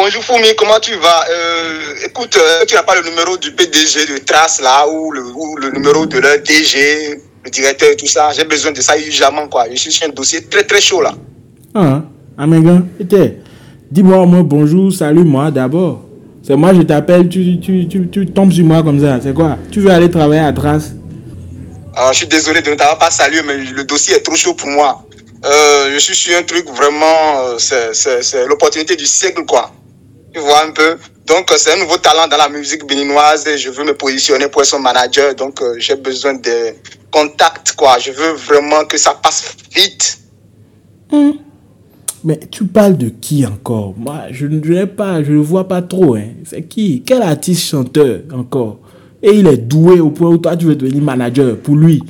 Bonjour Foumi, comment tu vas? Euh, Écoute, euh, tu n'as pas le numéro du PDG de Trace là, ou le, ou le numéro de leur DG, le directeur et tout ça. J'ai besoin de ça urgemment, quoi. Je suis sur un dossier très très chaud là. Ah, Amégan, était. Dis-moi au moins bonjour, salut moi d'abord. C'est moi, je t'appelle, tu, tu, tu, tu tombes sur moi comme ça. C'est quoi? Tu veux aller travailler à Trace? Alors, je suis désolé de ne t'avoir pas salué, mais le dossier est trop chaud pour moi. Euh, je suis sur un truc vraiment, euh, c'est l'opportunité du siècle, quoi. Tu vois un peu. Donc, euh, c'est un nouveau talent dans la musique béninoise et je veux me positionner pour être son manager. Donc, euh, j'ai besoin de contacts, quoi. Je veux vraiment que ça passe vite. Mais tu parles de qui encore? Moi, je ne pas, je ne vois pas trop. Hein. C'est qui? Quel artiste chanteur encore? Et il est doué au point où toi, tu veux devenir manager pour lui?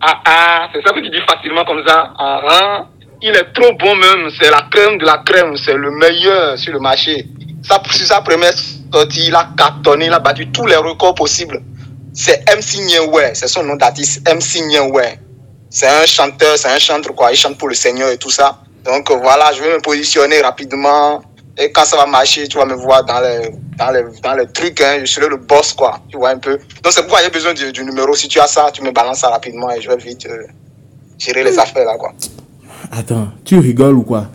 Ah, ah, c'est ça que tu dis facilement comme ça. Ah, ah. Il est trop bon même. C'est la crème de la crème. C'est le meilleur sur le marché. Ça, sur sa première sortie, il a cartonné, il a battu tous les records possibles. C'est MC Nyewe. C'est son nom d'artiste. MC Nyewe. C'est un chanteur, c'est un chanteur quoi. Il chante pour le Seigneur et tout ça. Donc voilà, je vais me positionner rapidement. Et quand ça va marcher, tu vas me voir dans les, dans les, dans les trucs. Hein. Je serai le boss quoi. Tu vois un peu. Donc c'est pourquoi j'ai besoin du, du numéro. Si tu as ça, tu me balances ça rapidement et je vais vite euh, gérer les affaires là quoi. Attends, tu rigoles ou quoi?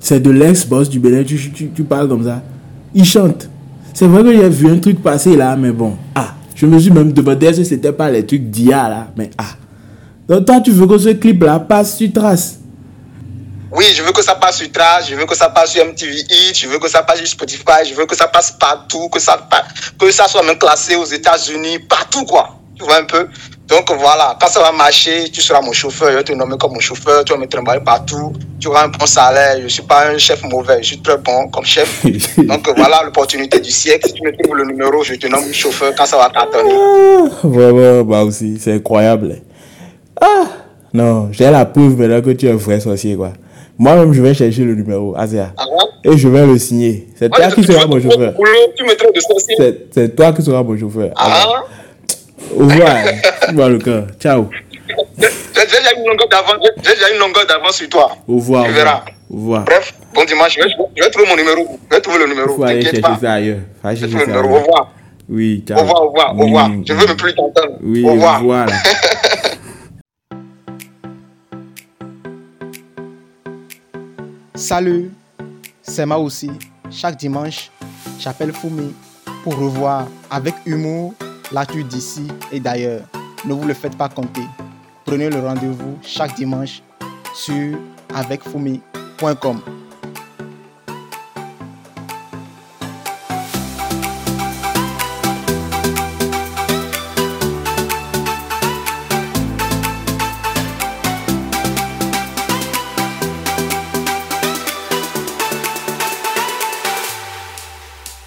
C'est de l'ex-boss du Bénin, tu, parles comme ça. Il chante. C'est vrai que j'ai vu un truc passer là, mais bon. Ah, je me suis même demandé si c'était pas les trucs d'IA là, mais ah. Donc toi, tu veux que ce clip là passe sur trace? Oui, je veux que ça passe sur Trash, je veux que ça passe sur MTV je veux que ça passe sur Spotify, je veux que ça passe partout, que ça soit même classé aux États-Unis, partout quoi. Tu vois un peu Donc voilà, quand ça va marcher, tu seras mon chauffeur, je vais te nommer comme mon chauffeur, tu vas me trimballer partout, tu auras un bon salaire, je suis pas un chef mauvais, je suis très bon comme chef. Donc voilà l'opportunité du siècle, si tu me trouves le numéro, je te nomme chauffeur quand ça va cartonner. Ah, Vraiment, bah aussi, c'est incroyable. Ah, non, j'ai la preuve maintenant que tu es un vrai sorcier, quoi. Moi-même, je vais chercher le numéro, Azia. Ah ouais? Et je vais le signer. C'est toi qui seras mon chauffeur. c'est toi qui seras mon chauffeur. Ah, Au revoir. Vois le cœur. Ciao. j'ai déjà une longueur d'avance, j'ai déjà une longueur d'avance sur toi. Au revoir. Tu Au verras. revoir. Au revoir. Bref, bon dimanche, je vais, je vais trouver mon numéro. Je vais trouver le Il numéro. faut aller T'inquiète chercher pas. ça ailleurs. Faut aller chercher ça le numéro. Au ailleurs. revoir. Oui, ciao. Au revoir, au revoir, au revoir. Oui, Je veux même plus t'entendre. Oui, au revoir. voilà. Salut, c'est moi aussi. Chaque dimanche, j'appelle Fumi pour revoir avec humour l'actu d'ici et d'ailleurs. Ne vous le faites pas compter. Prenez le rendez-vous chaque dimanche sur avecfumi.com.